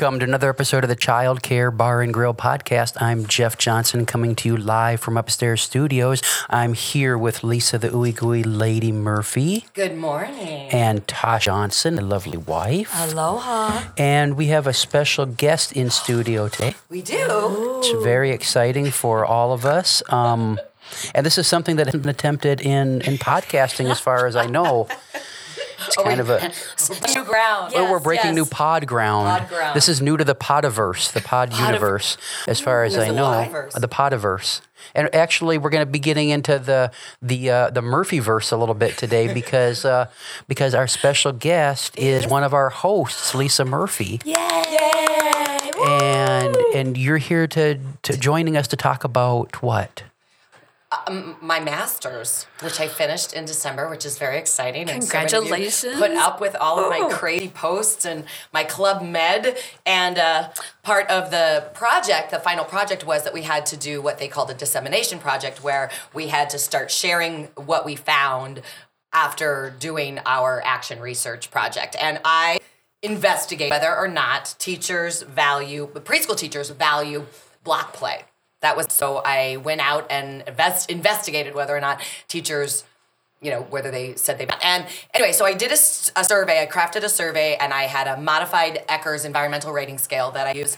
Welcome to another episode of the Child Care Bar and Grill podcast. I'm Jeff Johnson coming to you live from upstairs studios. I'm here with Lisa the Ooey Gooey Lady Murphy Good morning. and Tosh Johnson, a lovely wife. Aloha. And we have a special guest in studio today. We do. It's very exciting for all of us. Um, and this is something that hasn't been attempted in, in podcasting, as far as I know. It's kind of a New ground. well, we're breaking new pod ground. Pod ground. This is new to the podiverse, the pod universe, as far as I the know, the podiverse. And actually, we're going to be getting into the the uh, the Murphyverse a little bit today because uh, because our special guest is one of our hosts, Lisa Murphy, Yay. and and you're here to to joining us to talk about what? My master's, which I finished in December, which is very exciting. And so many of you Congratulations. Put up with all of my crazy posts and my club med. And uh, part of the project, the final project, was that we had to do what they called a dissemination project, where we had to start sharing what we found after doing our action research project. And I investigate whether or not teachers value, preschool teachers value block play. That was so I went out and invest, investigated whether or not teachers, you know, whether they said they and anyway, so I did a survey. I crafted a survey, and I had a modified ECERS environmental rating scale that I use.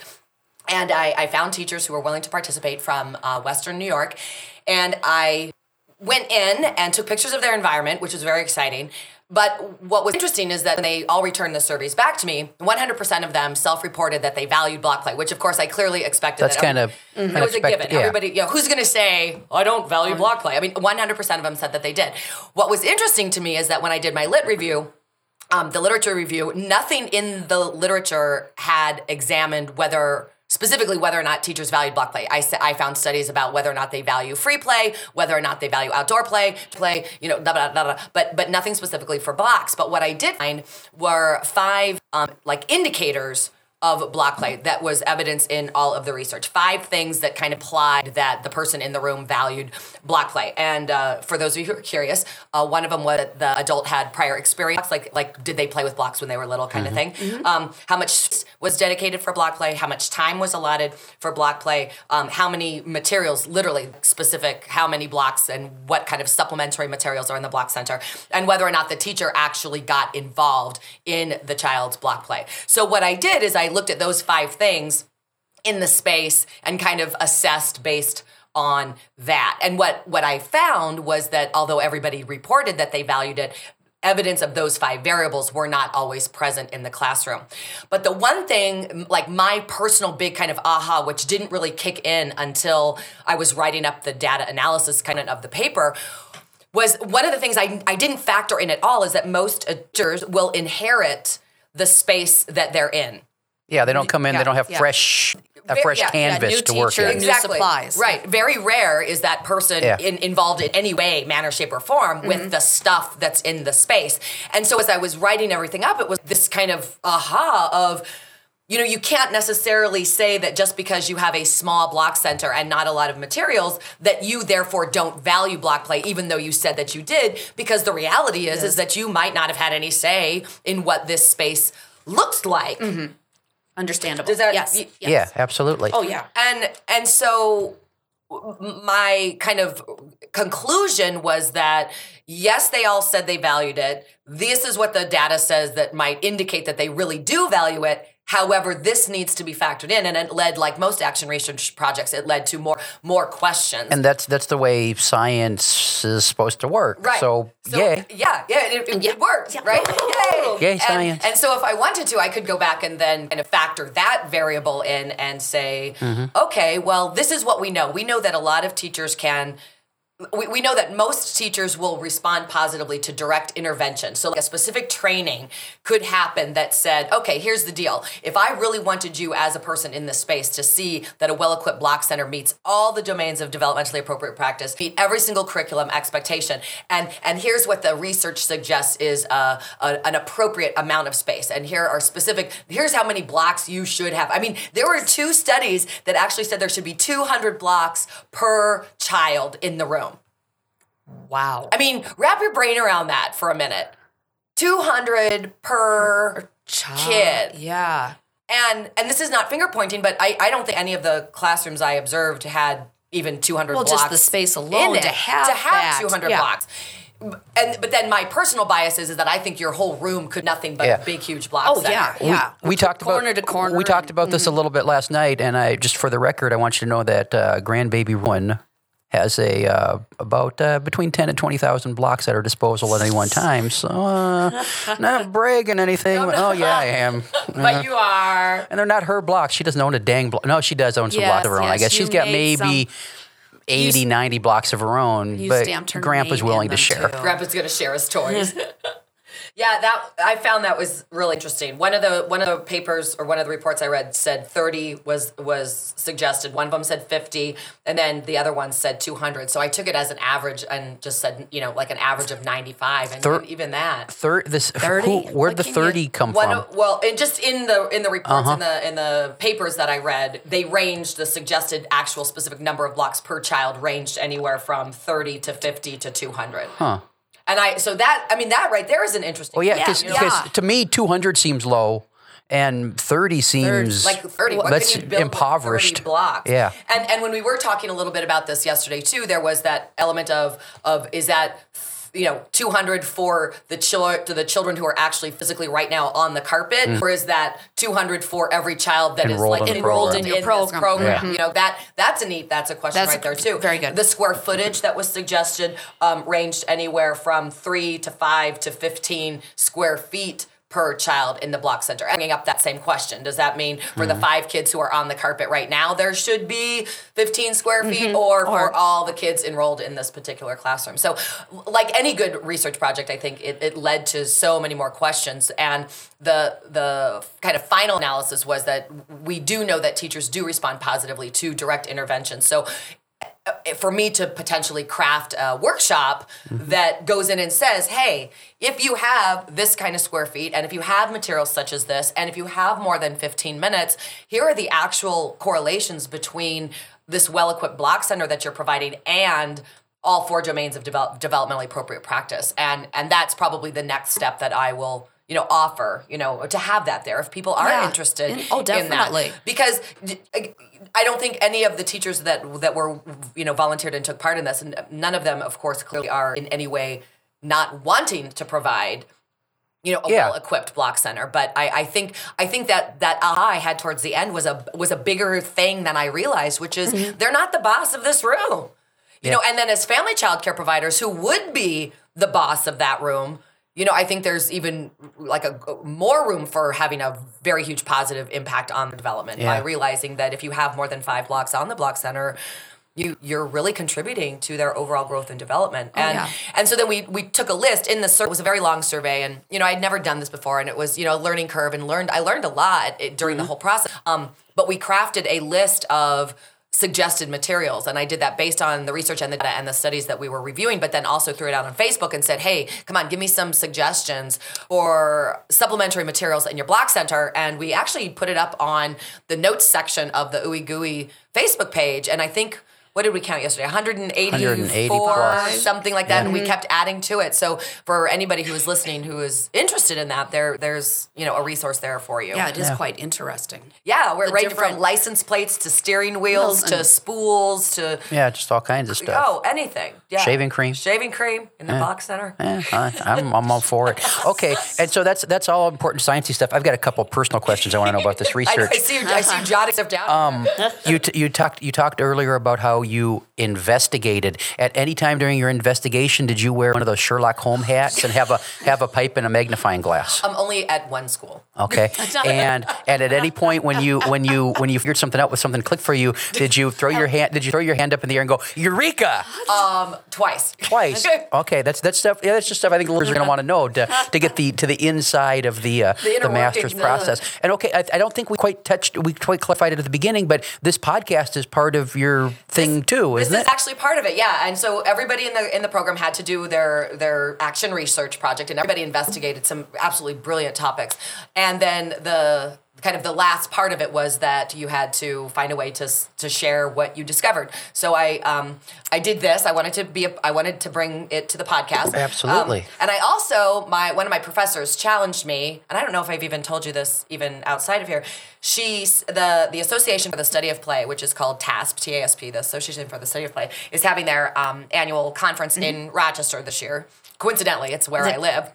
And I, I found teachers who were willing to participate from uh, Western New York, and I went in and took pictures of their environment, which was very exciting. But what was interesting is that when they all returned the surveys back to me, 100% of them self-reported that they valued block play, which of course I clearly expected. That's that kind of it was a given. yeah. Everybody, you know, who's going to say I don't value block play? I mean, 100% of them said that they did. What was interesting to me is that when I did my lit review, um, the literature review, nothing in the literature had examined whether specifically whether or not teachers valued block play. I I found studies about whether or not they value free play, whether or not they value outdoor play, play, you know, blah, blah, blah, but but nothing specifically for blocks. But what I did find were five um, like indicators of block play that was evidence in all of the research. Five things that kind of implied that the person in the room valued block play. And uh, for those of you who are curious, uh, one of them was that the adult had prior experience, like like did they play with blocks when they were little, kind of thing. Um, how much was dedicated for block play? How much time was allotted for block play? Um, how many materials, literally specific, how many blocks and what kind of supplementary materials are in the block center, and whether or not the teacher actually got involved in the child's block play. So what I did is I looked at those five things in the space and kind of assessed based on that. And what what I found was that although everybody reported that they valued it, evidence of those five variables were not always present in the classroom. But the one thing like my personal big kind of aha which didn't really kick in until I was writing up the data analysis kind of of the paper was one of the things I, I didn't factor in at all is that most teachers will inherit the space that they're in. Yeah, they don't come in. they don't have yeah. fresh a fresh yeah, yeah, canvas new to work teacher, in. new supplies. Right. Very rare is that person Yeah. in, involved in any way, manner, shape, or form Mm-hmm. with the stuff that's in the space. And so as I was writing everything up, it was this kind of aha of, you know, you can't necessarily say that just because you have a small block center and not a lot of materials, that you therefore don't value block play, even though you said that you did, because the reality is is that you might not have had any say in what this space looked like. Understandable. Does that- yes. y- yes. Yeah, absolutely. Oh yeah. and and so my kind of conclusion was that yes they all said they valued it this is what the data says that might indicate that they really do value it however this needs to be factored in and it led like most action research projects it led to more more questions And that's that's the way science is supposed to work. Right. So, yay. Yeah, yeah, it, it, it worked, right? Yay! Yay, and, science. And so if I wanted to, I could go back and then kind of factor that variable in and say, Mm-hmm. okay, well, this is what we know. We know that a lot of teachers can. We, we know that most teachers will respond positively to direct intervention. So, like a specific training could happen that said, okay, here's the deal. If I really wanted you as a person in this space to see that a well equipped block center meets all the domains of developmentally appropriate practice, meet every single curriculum expectation, and, and here's what the research suggests is uh, a, an appropriate amount of space. And here are specific, here's how many blocks you should have. I mean, there were two studies that actually said there should be 200 blocks per child in the room. Wow. I mean, wrap your brain around that for a minute. 200 per Child. kid. Yeah. And and this is not finger pointing, but I, I don't think any of the classrooms I observed had even 200 Well, blocks. just the space alone it, to have to have that, 200 yeah. blocks. And but then my personal bias is, is that I think your whole room could nothing but Yeah. big huge blocks. Oh, center. yeah. We, Yeah. we talked Corner about to corner We talked and- about this a little bit last night, and I just for the record, I want you to know that uh, grandbaby one has a uh, about uh, between ten and twenty thousand blocks at her disposal at any one time. So uh, not bragging anything. Oh yeah, I am. But you are. And they're not her blocks. She doesn't own a dang block. No, she does own some Yes, blocks of her own. I guess she's got maybe 80, 90 blocks of her own. You but Grandpa's willing to share. too. Grandpa's gonna share his toys. yeah, that I found that was really interesting. One of the one of the papers or one of the reports I read said 30 was was suggested. One of them said 50, and then the other one said 200. So I took it as an average and just said you know like an average of 95, and Thir- even that. Third, this 30? who, where'd What the can you- thirty come from? of, well, and just in the in the reports Uh-huh. in the in the papers that I read, they ranged the suggested actual specific number of blocks per child ranged anywhere from 30 to 50 to 200. Huh. And I so that I mean that right there is an interesting. Well, yeah, Yeah, because yeah. to me, two hundred seems low, and thirty seems like 30 what that's impoverished. 30 blocks Yeah. and and when we were talking a little bit about this yesterday too there was that element of of is that you know 200 for the children to the children who are actually physically right now on the carpet or is that 200 for every child that is Mm. Enrolled like in enrolled program. in, Your in program. this program Yeah. you know that that's a neat that's a question That's right there too very good. the square footage that was suggested um, ranged anywhere from 3 to 5 to 15 square feet per child in the block center. Bringing up that same question, does that mean for the mm-hmm. five kids who are on the carpet right now, there should be 15 square feet, mm-hmm. or, for Or- all the kids enrolled in this particular classroom? So, like any good research project, I think it, it led to so many more questions. And the the kind of final analysis was that we do know that teachers do respond positively to direct intervention. So Uh, for me to potentially craft a workshop that goes in and says, hey, if you have this kind of square feet, and if you have materials such as this, and if you have more than 15 minutes, here are the actual correlations between this well equipped block center that you're providing and all four domains of develop, developmentally appropriate practice. And, and that's probably the next step that I will. You know, offer you know to have that there if people are Yeah. interested. In- oh, in that because I don't think any of the teachers that that were you know volunteered and took part in this, and none of them, of course, clearly are in any way not wanting to provide you know a Yeah. well equipped block center. But I, I think I think that that aha I had towards the end was a was a bigger thing than I realized, which is mm-hmm. they're not the boss of this room. You know, and then as family child care providers who would be the boss of that room, you know, I think there's even like a more room for having a very huge positive impact on the development by realizing that if you have more than five blocks on the block center, you you're really contributing to their overall growth and development. and yeah. and so then we we took a list in the survey. it was a very long survey and you know I'd never done this before and it was you know a learning curve and learned I learned a lot during the whole process. Um, but we crafted a list of suggested materials. And I did that based on the research and the data and the studies that we were reviewing but then also threw it out on Facebook and said hey come on give me some suggestions for supplementary materials in your block center. And we actually put it up on the notes section of the Ooey Gooey Facebook page. And I think what did we count yesterday 184 plus. something like that and we kept adding to it so for anybody who is listening who is interested in that there there's you know a resource there for you Yeah, it is quite interesting. yeah we're The right different- from license plates to steering wheels Wheels to spools to Yeah, just all kinds of stuff. oh anything yeah Shaving cream. shaving cream in the box center Eh, I, I'm, I'm all for it. Okay, and so that's that's all important sciencey stuff. I've got a couple personal questions I want to know about this research. I see you I see you jotting stuff down Um, you t- you talked you talked earlier about how you investigated. At any time during your investigation, did you wear one of those Sherlock Holmes hats and have a have a pipe and a magnifying glass? I'm only at one school Okay, and and at any point when you when you when you figured something out, with something clicked for you, did you throw your hand did you throw your hand up in the air and go Eureka twice twice? Okay, that's that's stuff. Yeah, that's just stuff I think listeners are going to want to know to, to get the to the inside of the uh, inner the master's uh. process. And okay, I, I don't think we quite touched we quite clarified it at the beginning, but this podcast is part of your thing too, isn't is it? actually part of it, yeah. And so everybody in the in the program had to do their their action research project, and everybody investigated some absolutely brilliant topics. And then the kind of the last part of it was that you had to find a way to to share what you discovered. So I um, I did this. I wanted to be a, I wanted to bring it to the podcast. Absolutely. Um, and I also my one of my professors challenged me, and I don't know if I've even told you this even outside of here. She's the the Association for the Study of Play, which is called TASP, T-A-S-P, the Association for the Study of Play, is having their um, annual conference in Rochester this year. Coincidentally, it's where I live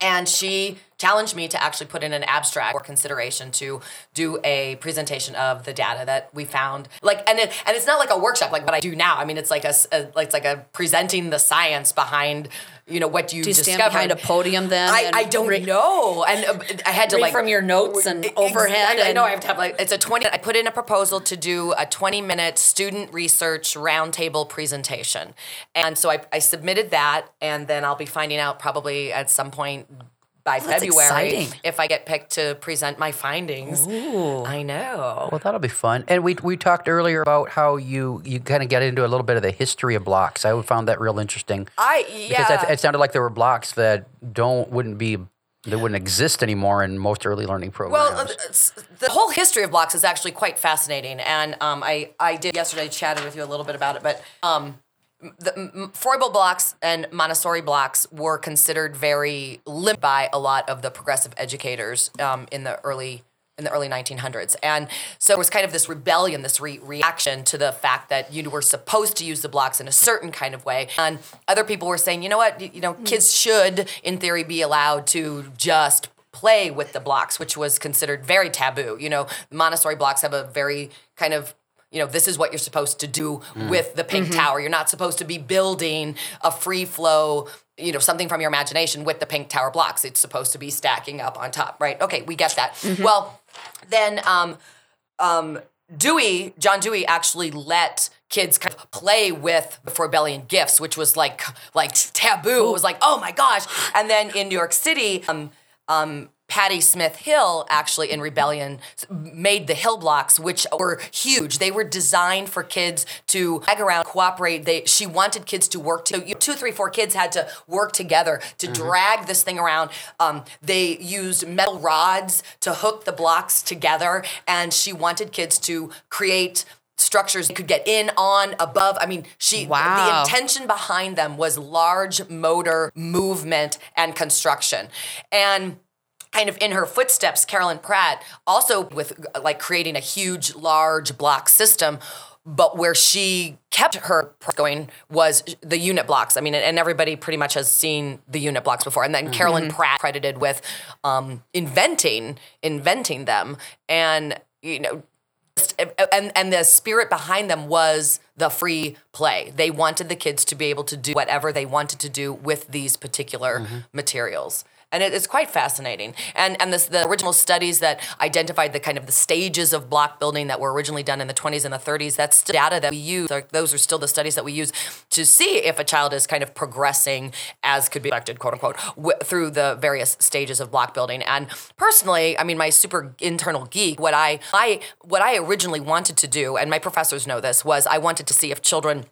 and she challenged me to actually put in an abstract for consideration to do a presentation of the data that we found. Like and it, and it's not like a workshop like what i do now. I mean it's like a, a- like it's like a presenting the science behind you know what you, Do you stand behind a podium then I, I don't read- know. And uh, i had to like from your notes and overhead I, I know I have to have like it's a 20 I put in a proposal to do a 20 minute student research roundtable presentation. And so I, I submitted that and then I'll be finding out probably at some point by that's February if I get picked to present my findings. I know. Well, that'll be fun. And we we talked earlier about how you you kind of get into a little bit of the history of blocks. I found that real interesting I yeah. it, it sounded like there were blocks that don't wouldn't be they wouldn't exist anymore in most early learning programs. Well, uh, the whole history of blocks is actually quite fascinating, and um, I I did yesterday chatted with you a little bit about it, but um, the Froebel blocks and Montessori blocks were considered very limited by a lot of the progressive educators um, in the early in the early 1900s. And so it was kind of this rebellion, this re- reaction to the fact that you were supposed to use the blocks in a certain kind of way. And other people were saying, you know what, you know, kids should, in theory, be allowed to just play with the blocks, which was considered very taboo. You know, Montessori blocks have a very kind of you know, this is what you're supposed to do with the pink tower. You're not supposed to be building a free flow, you know, something from your imagination with the pink tower blocks. It's supposed to be stacking up on top, right? Okay, we get that. Well, then um, um, Dewey, John Dewey, actually let kids kind of play with the Froebelian gifts, which was like like taboo. It was like, oh my gosh. And then in New York City, um, um, Patty Smith Hill actually in Rebellion made the Hill blocks, which were huge. They were designed for kids to hang around, cooperate. They she wanted kids to work. To, two, three, four kids had to work together to drag this thing around. Um, they used metal rods to hook the blocks together, and she wanted kids to create structures they could get in on above i mean she Wow. the intention behind them was large motor movement and construction and kind of in her footsteps carolyn pratt also with like creating a huge large block system but where she kept her going was the unit blocks. I mean, and everybody pretty much has seen the unit blocks before. And then Carolyn Pratt credited with um, inventing inventing them, and you know, and and the spirit behind them was the free play. They wanted the kids to be able to do whatever they wanted to do with these particular materials. And it, it's quite fascinating. And and this, the original studies that identified the kind of the stages of block building that were originally done in the 20s and the 30s, that's still data that we use. Those are still the studies that we use to see if a child is kind of progressing as could be expected, quote unquote, w- through the various stages of block building. And personally, I mean, my super internal geek, what I, I what I originally wanted to do, and my professors know this, was I wanted to see if children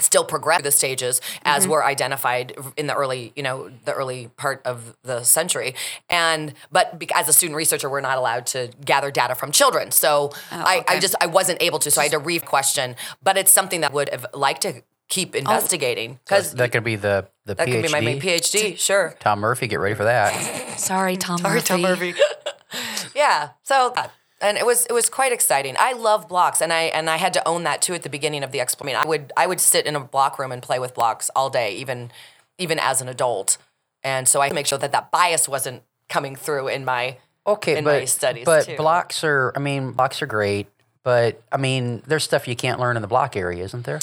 still progress through the stages as were identified in the early you know the early part of the century and but as a student researcher we're not allowed to gather data from children so I, I okay. just i wasn't able to so i had to re-question but it's something that I would have liked to keep investigating because that could be the the that PhD. could be my main phd sure Tom Murphy, get ready for that. Sorry, Tom Sorry, Murphy. Tom Murphy. yeah. So uh, and it was it was quite exciting. I love blocks, and I and I had to own that too at the beginning of the expo. I mean, I would I would sit in a block room and play with blocks all day, even even as an adult, and so I make sure that that bias wasn't coming through in my Okay, in but my studies but too. blocks are. I mean, blocks are great, but I mean, there's stuff you can't learn in the block area, isn't there?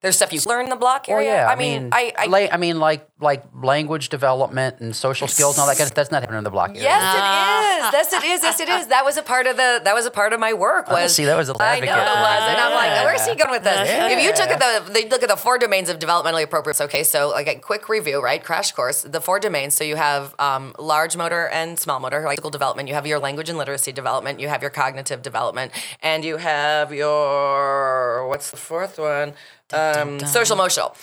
There's stuff you learn in the block area. yeah, I mean, I, I la- I mean, like like language development and social skills and all that kind of. That's not happening in the block area. Yes, it is. Yes, it is. Yes, it is. That was a part of the. That was a part of my work. Oh, Was see, that was a I know it was, and I'm like, where's he going with this? If you took at the, they look at the four domains of developmentally appropriate. Okay, so like a quick review, right? Crash course. The four domains. So you have um, large motor and small motor, like physical development. You have your language and literacy development. You have your cognitive development, and you have your what's the fourth one? Um, social emotional.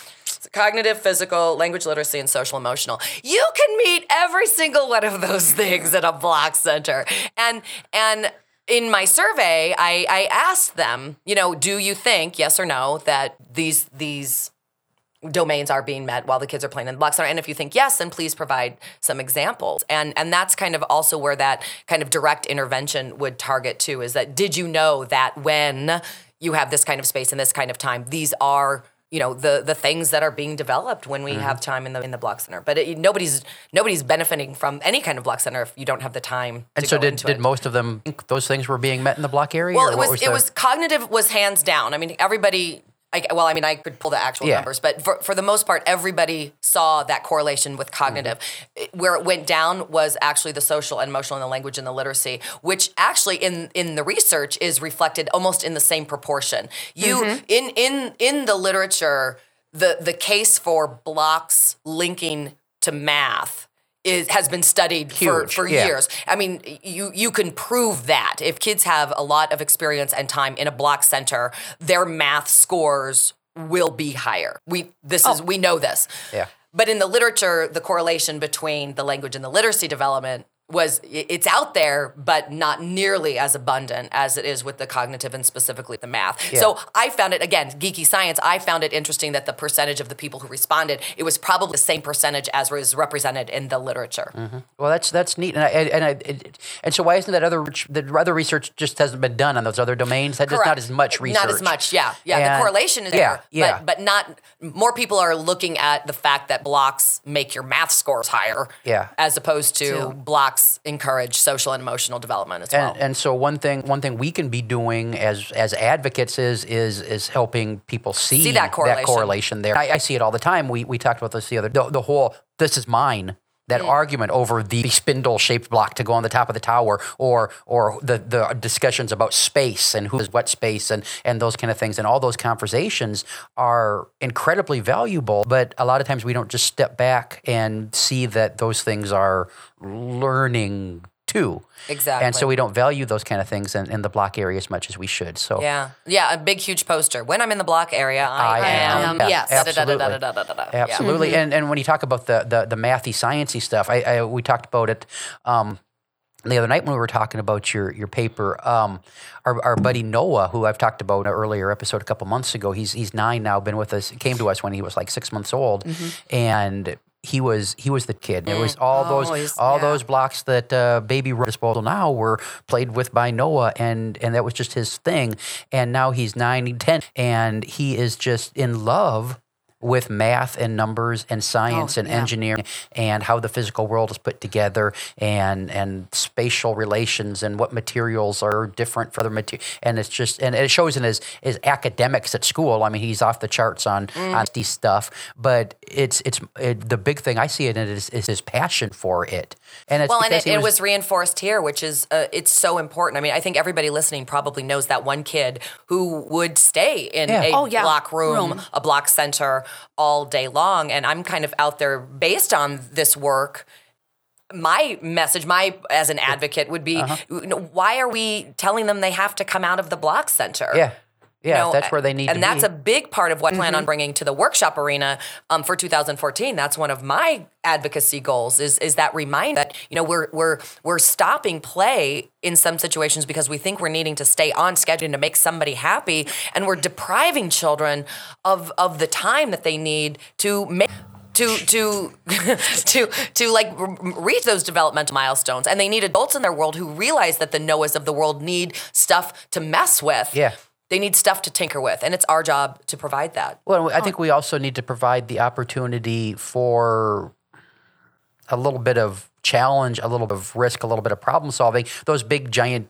cognitive, physical, language literacy, and social emotional. You can meet every single one of those things at a block center. And and in my survey, I, I asked them, you know, do you think, yes or no, that these these domains are being met while the kids are playing in the block center and if you think yes then please provide some examples and and that's kind of also where that kind of direct intervention would target too is that did you know that when you have this kind of space and this kind of time these are you know the the things that are being developed when we Mm-hmm. have time in the in the block center but it, nobody's nobody's benefiting from any kind of block center if you don't have the time And to so did did it. most of them think those things were being met in the block area? Well, it was, the- it was cognitive was hands down. I mean, everybody. I, well, I mean, I could pull the actual Yeah. numbers, but for, for the most part, everybody saw that correlation with cognitive. It- Where it went down was actually the social and emotional and the language and the literacy, which actually in in the research is reflected almost in the same proportion. You mm-hmm. in in in the literature, the the case for blocks linking to math is has been studied for, Huge, for yeah. years. I mean, you you can prove that if kids have a lot of experience and time in a block center, their math scores will be higher. We this is oh. we know this. Yeah. But in the literature, the correlation between the language and the literacy development was it's out there, but not nearly as abundant as it is with the cognitive and specifically the math. So I found it again, geeky science. I found it interesting that the percentage of the people who responded, it was probably the same percentage as was represented in the literature. Mm-hmm. Well, that's that's neat, and I, and I, it, and so why isn't that other the other research just hasn't been done on those other domains? That just not as much research. Not as much, yeah. Yeah, And- the correlation is yeah, there. yeah. But, but not, more people are looking at the fact that blocks make your math scores higher. Yeah. As opposed to Too. blocks encourage social and emotional development as well. And, and so one thing one thing we can be doing as as advocates is is is helping people see, See that correlation. correlation there. I, I see it all the time. We we talked about this the other the, the whole this is mine. That Mm. argument over the spindle shaped block to go on the top of the tower, or or the, the discussions about space and who is what space and and those kind of things, and all those conversations are incredibly valuable. But a lot of times we don't just step back and see that those things are learning too. Exactly. And so we don't value those kind of things in, in the block area as much as we should. So yeah. Yeah, a big, huge poster. When I'm in the block area, I, I am. am. Yeah, yes. absolutely. Absolutely. And and when you talk about the the, the mathy sciencey stuff, I, I we talked about it um, the other night when we were talking about your your paper. Um, our, our buddy Noah, who I've talked about in an earlier episode a couple months ago, he's he's nine now. Been with us. Came to us when he was like six months old, and. He was he was the kid. It was all Oh, those all yeah. those blocks that uh, baby disposal now were played with by Noah, and and that was just his thing. And now he's nine, ten, and he is just in love with math and numbers and science Oh, and yeah. engineering and how the physical world is put together and and spatial relations and what materials are different for other material and it's just and it shows in his his academics at school i mean he's off the charts on Mm. on these stuff but it's it's it, the big thing i see in it is, is his passion for it and it's Well, and it, he it was reinforced here, which is uh, it's so important. I mean, I think everybody listening probably knows that one kid who would stay in Yeah. a Oh, yeah. block room, Room. a block center all day long, and I'm kind of out there based on this work. My message, my as an advocate, would be: Uh-huh. you know, why are we telling them they have to come out of the block center? yeah yeah know, that's where they need to be. and that's be a big part of what I plan on bringing to the workshop arena um, for 2014 that's one of my advocacy goals is is that reminder that you know we're we're we're stopping play in some situations because we think we're needing to stay on schedule to make somebody happy and we're depriving children of of the time that they need to make to to to to like reach those developmental milestones and they need adults in their world who realize that the noahs of the world need stuff to mess with Yeah. They need stuff to tinker with, and it's our job to provide that. Well, I think we also need to provide the opportunity for a little bit of challenge, a little bit of risk, a little bit of problem solving. Those big giant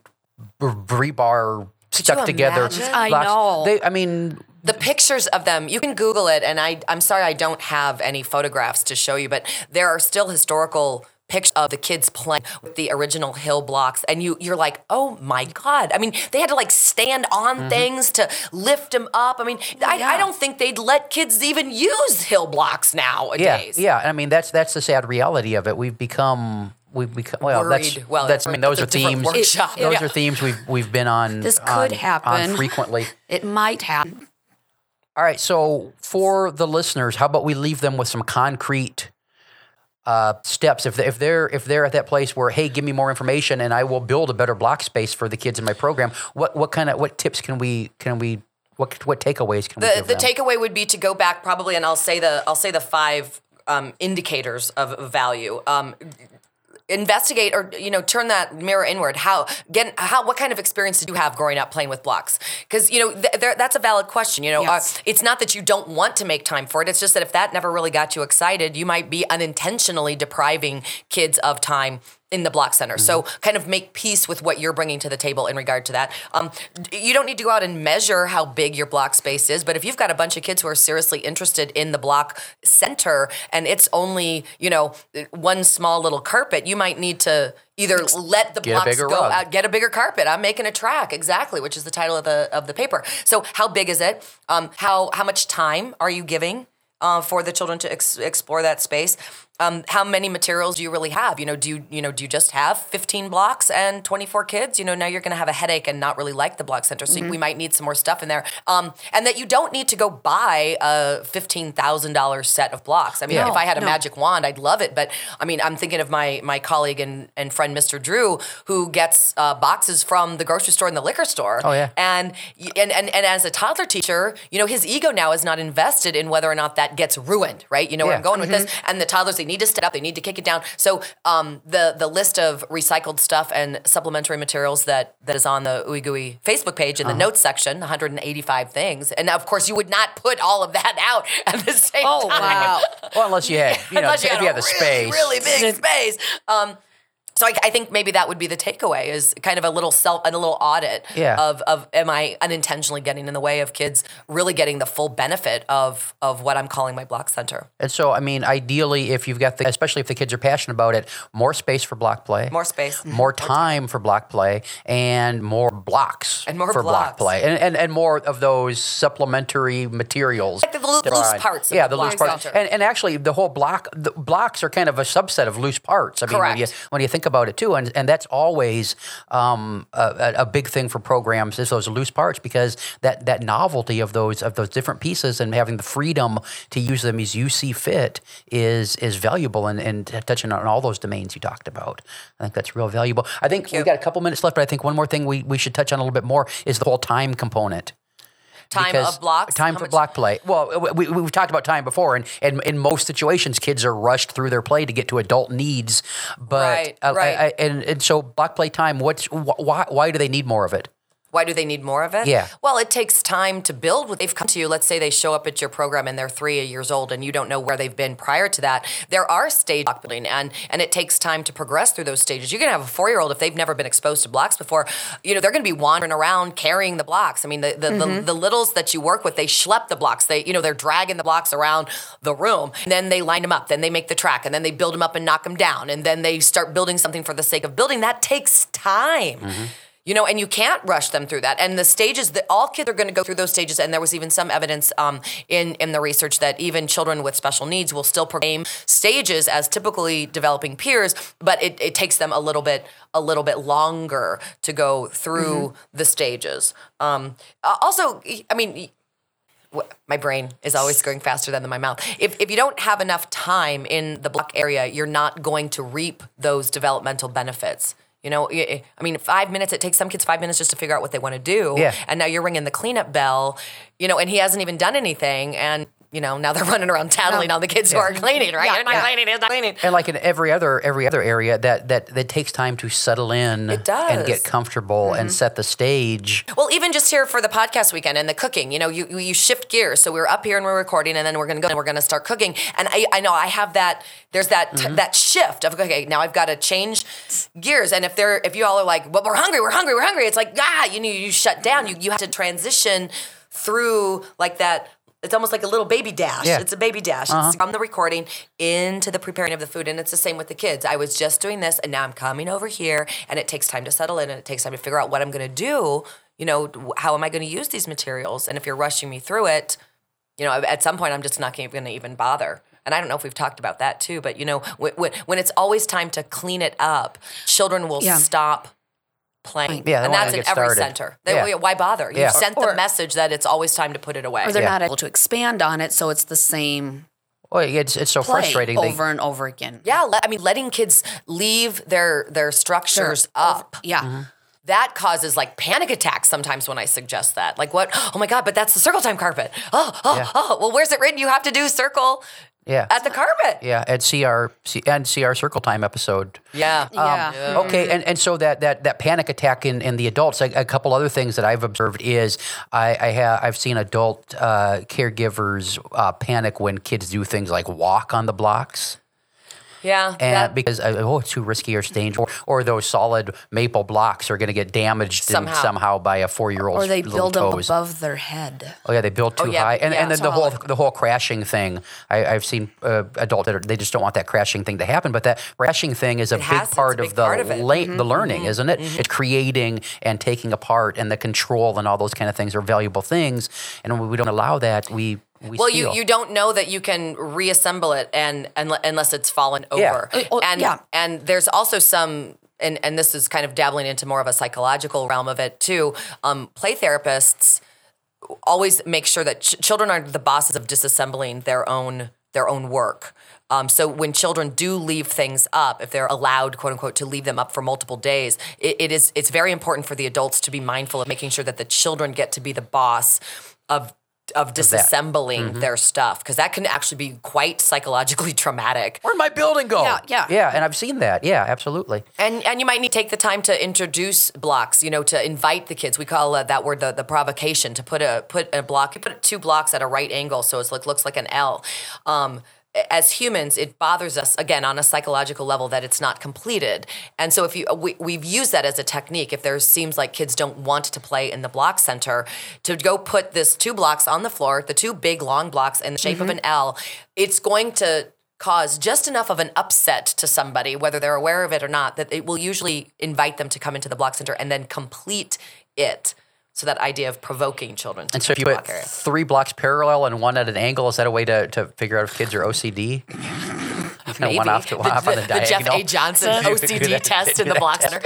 b- rebar stuck together. imagine? I blocks, know. They, I mean, The pictures of them, you can Google it, and I, I'm sorry I don't have any photographs to show you, but there are still historical pictures of the kids playing with the original hill blocks, and you, you're like, oh my god! I mean, they had to like stand on Mm-hmm. things to lift them up. I mean, I, I don't think they'd let kids even use hill blocks yeah, nowadays. yeah. yeah I mean, that's that's the sad reality of it. We've become. We've become well. That's Well, that's. I mean, those are that's a different themes. workshop. Those Yeah. are themes we've we've been on. This on- could happen. on frequently. It might happen. All right. So for the listeners, how about we leave them with some concrete uh, steps? If if they're if they're at that place where, hey, give me more information, and I will build a better block space for the kids in my program. What what kind of what tips can we can we what what takeaways can we the the them? takeaway would be to go back probably, and I'll say the I'll say the five um, indicators of value. Um, investigate or you know turn that mirror inward how get how what kind of experience did you have growing up playing with blocks because you know th- that's a valid question you know Yes. uh, it's not that you don't want to make time for it it's just that if that never really got you excited you might be unintentionally depriving kids of time in the block center. So kind of make peace with what you're bringing to the table in regard to that. Um, you don't need to go out and measure how big your block space is but if you've got a bunch of kids who are seriously interested in the block center and it's only you know one small little carpet you might need to either let the Get blocks go rug. out get a bigger carpet. I'm making a track exactly which is the title of the of the paper. So how big is it? Um, how how much time are you giving uh, for the children to ex- explore that space um, how many materials do you really have? You know do you you know do you just have 15 blocks and 24 kids? You know now you're going to have a headache and not really like the block center so we might need some more stuff in there. Um, and that you don't need to go buy a $15000 set of blocks. I mean Yeah. if i had a No. magic wand i'd love it but i mean i'm thinking of my my colleague and, and friend mr drew who gets uh, boxes from the grocery store and the liquor store. Oh, yeah. and, and and and as a toddler teacher you know his ego now is not invested in whether or not that gets ruined right? You know where i'm going with this? And the toddlers need to step up they need to kick it down so um, the the list of recycled stuff and supplementary materials that that is on the Gooey Facebook page in the notes section 185 things and of course you would not put all of that out at the same time. Oh, time wow. well, unless you had you know Unless if had you a had the really, space. really big space. Um, so I, I think maybe that would be the takeaway is kind of a little self, and a little audit Yeah. of, of am I unintentionally getting in the way of kids really getting the full benefit of of what I'm calling my block center. And so, I mean, ideally, if you've got the, especially if the kids are passionate about it, more space for block play, More space. more time for block play, and more blocks And more for block play, and, and and more of those supplementary materials. Like the that loose parts of Yeah, the the loose parts, and and actually, the whole block the blocks are kind of a subset of loose parts. I mean, when you when you think about it too, and and that's always um, a, a big thing for programs is those loose parts because that that novelty of those of those different pieces and having the freedom to use them as you see fit is is valuable and, and touching on all those domains you talked about. I think that's real valuable. I think we've got a couple minutes left, but I think one more thing we, we should touch on a little bit more is the whole time component. Time of blocks. Time how for much- block play. Well, we, we- we've talked about time before, and, and in most situations, kids are rushed through their play to get to adult needs. But Right, uh, I- right. I- and, and so block play time. What's wh- why why do they need more of it? Why do they need more of it? Yeah. Well, it takes time to build. What they've come to you. Let's say they show up at your program and they're three years old, and you don't know where they've been prior to that. There are stage block building, and and it takes time to progress through those stages. You can have a four year old if they've never been exposed to blocks before. You know, they're going to be wandering around carrying the blocks. I mean, the the, the mm-hmm. the littles that you work with, they schlep the blocks. They you know they're dragging the blocks around the room. And then they line them up. Then they make the track, and then they build them up and knock them down, and then they start building something for the sake of building. That takes time. Mm-hmm. You know, and you can't rush them through that. And the stages that all kids are going to go through those stages. And there was even some evidence um, in in the research that even children with special needs will still proclaim stages as typically developing peers, but it, it takes them a little bit a little bit longer to go through the stages. Um, also, I mean. My brain is always going faster than my mouth. If, if you don't have enough time in the block area, you're not going to reap those developmental benefits. You know, I mean, five minutes, it takes some kids five minutes just to figure out what they want to do. Yeah. And now you're ringing the cleanup bell, you know, and he hasn't even done anything. And, you know, now they're running around tattling on the kids who are cleaning, right? You're not cleaning, you're not cleaning. And like in every other every other area, that that that takes time to settle in It and does. Mm-hmm. get comfortable and set the stage. Well, even just here for the podcast weekend and the cooking, you know, you you shift gears. So we're up here and we're recording, and then we're gonna go and we're gonna start cooking. And I, I know I have that. There's that Mm-hmm. t- that shift of okay, now I've got to change gears. And if they're if you all are like, well, we're hungry, we're hungry, we're hungry, it's like ah, you know, you shut down. You you have to transition through like that. It's almost like a little baby dash. Yeah. It's a baby dash. It's uh-huh. from the recording into the preparing of the food. And it's the same with the kids. I was just doing this and now I'm coming over here and it takes time to settle in and it takes time to figure out what I'm going to do. You know, how am I going to use these materials? And if you're rushing me through it, you know, at some point I'm just not going to even bother. And I don't know if we've talked about that too, but you know, when, when, when it's always time to clean it up, children will Yeah. stop playing. Yeah, and that's in get every started. center. They- Yeah. Why bother? You've Yeah. sent Or- the message that it's always time to put it away. Or they're Yeah. not able to expand on it, so it's the same Well, it's it's so play frustrating. They- over and over again. yeah, let, I mean, letting kids leave their their structures up. Yeah. Mm-hmm. That causes like panic attacks sometimes when I suggest that. Like, what? Oh my God, but that's the circle time carpet. Oh, oh, Yeah. oh. Well, where's it written? You have to do circle yeah, at the carpet. yeah, and see our see, and see our circle time episode. Yeah. Yeah. Okay, and, and so that, that, that panic attack in, in the adults, a, a couple other things that I've observed is I, I have I've seen adult uh, caregivers uh, panic when kids do things like walk on the blocks. Yeah. And that- because uh, oh, it's too risky or it's dangerous, or, or those solid maple blocks are going to get damaged Somehow. somehow, by a four year old. Or they build them toes. above their head. Oh yeah, they build too yeah, high, and yeah. and then the whole the whole crashing thing. I, I've seen uh, adults that are, they just don't want that crashing thing to happen, but that crashing thing is a It big has- it's a part big of the part of la- the learning, isn't it? It's creating and taking apart, and the control and all those kind of things are valuable things, and when we don't allow that, we we well, you, steal. you don't know that you can reassemble it and, and unless it's fallen over. oh, and yeah. and there's also some and and this is kind of dabbling into more of a psychological realm of it too. Um, play therapists always make sure that ch- children are the bosses of disassembling their own their own work. Um, so when children do leave things up, if they're allowed, quote unquote, to leave them up for multiple days, it, it is it's very important for the adults to be mindful of making sure that the children get to be the boss of of disassembling their stuff because that can actually be quite psychologically traumatic. Where'd my building go? Yeah, yeah. yeah, and I've seen that. Yeah, absolutely. And and you might need to take the time to introduce blocks, you know, to invite the kids. We call uh, that word the, the provocation to put a put a block, you put two blocks at a right angle so it looks like an L. Um, as humans, it bothers us again on a psychological level that it's not completed. And so if you we, we've used that as a technique. If there seems like kids don't want to play in the block center, to go put this two blocks on the floor, the two big long blocks in the shape of mm-hmm. an L, it's going to cause just enough of an upset to somebody, whether they're aware of it or not, that it will usually invite them to come into the block center and then complete it. So that idea of provoking children. To And so if you come put to area. three blocks parallel and one at an angle, is that a way to, to figure out if kids are OCD? Kind of one Maybe. off to one off on the, the Jeff. A. Johnson You could do OCD test in the that block center.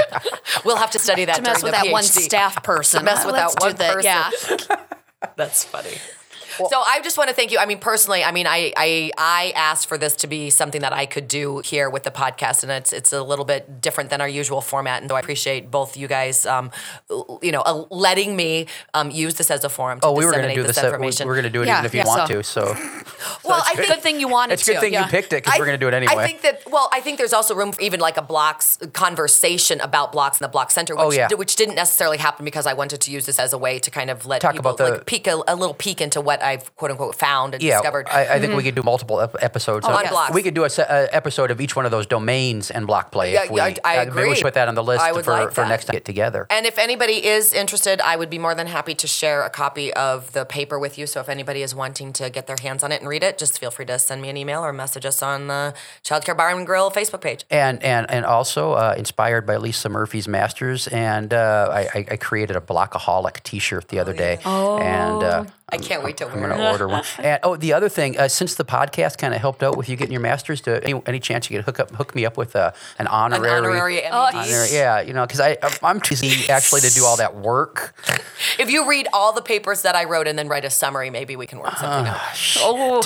we'll have to study that To mess with the that one staff person. To mess with Let's that one do that. Yeah. That's funny. So I just want to thank you. I mean, personally, I mean, I, I I asked for this to be something that I could do here with the podcast, and it's it's a little bit different than our usual format. And so I appreciate both you guys, um, you know, uh, letting me um, use this as a forum to Oh, we were going to do this this. uh, we- information. We're going to do it Yeah, even if you yeah, want so- to. So well, I think Good thing you wanted it's a good to. thing yeah. you picked it because we're going to do it anyway. I think that well, I think there's also room for even like a blocks conversation about blocks in the block center, which, Oh, yeah. which didn't necessarily happen because I wanted to use this as a way to kind of let Talk people about the- like peek a, a little peek into what I've quote unquote found and yeah, discovered. I, I think we could do multiple ep- episodes. Oh, So on blocks. We could do a, se- a episode of each one of those domains and block play. Yeah, if we, yeah, I- I uh, Maybe we should put that on the list for, like for next time get together. And if anybody is interested, I would be more than happy to share a copy of the paper with you. So if anybody is wanting to get their hands on it and read it, just feel free to send me an email or message us on the Childcare Bar and Grill Facebook page. And and and also uh, inspired by Lisa Murphy's Masters, and uh, I, I- I created a Blockaholic T-shirt the other day. Oh, and uh, I can't wait to I'm going to order one. And oh, the other thing, uh, since the podcast kind of helped out with you getting your Masters, to any, any chance you could hook up hook me up with uh, an An honorary. honorary yeah, you know, because I I'm too busy actually to do all that work. If you read all the papers that I wrote and then write a summary, maybe we can work something out. Oh,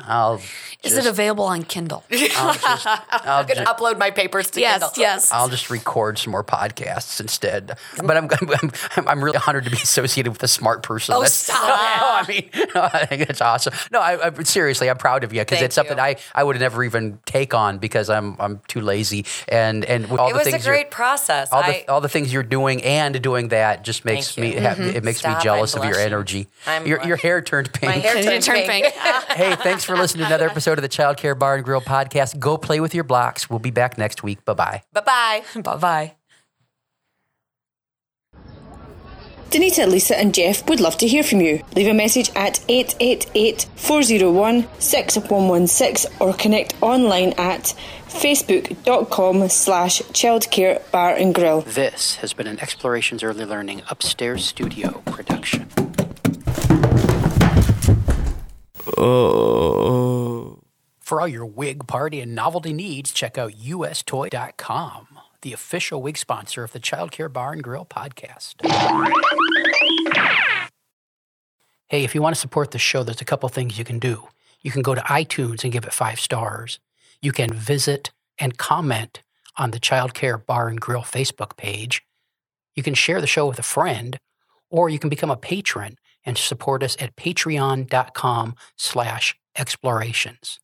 I'll is it available on Kindle? I'll just, I'll I'm gonna just, upload my papers to yes, Kindle. yes. I'll just record some more podcasts instead. But I'm, I'm, I'm, I'm really honored to be associated with a smart person. Oh, That's- stop. No, I mean, no, I think it's awesome. No, I, I, seriously, I'm proud of you because it's something you. I, I would never even take on because I'm I'm too lazy. And and with all It the was a things you're- great process. all I, the all the things you're doing and doing that just makes Thank me you. ha- mm-hmm. it makes Stop, me I'm jealous of your energy. I'm your your hair turned pink. my hair It turned turned pink. hey, thanks for listening to another episode of the Child Care Bar and Grill podcast. Go play with your blocks. We'll be back next week. Bye bye. bye bye. bye bye. Danita, Lisa, and Jeff would love to hear from you. Leave a message at 888 401 6116 or connect online at facebook.com slash childcare bar and grill. This has been an Explorations Early Learning Upstairs Studio production. For all your wig, party, and novelty needs, check out ustoy.com. the official wig sponsor of the Child Care Bar and Grill podcast. Hey, if you want to support the show, there's a couple things you can do. You can go to iTunes and give it five stars. You can visit and comment on the Child Care Bar and Grill Facebook page. You can share the show with a friend, or you can become a patron and support us at patreon.com slash explorations.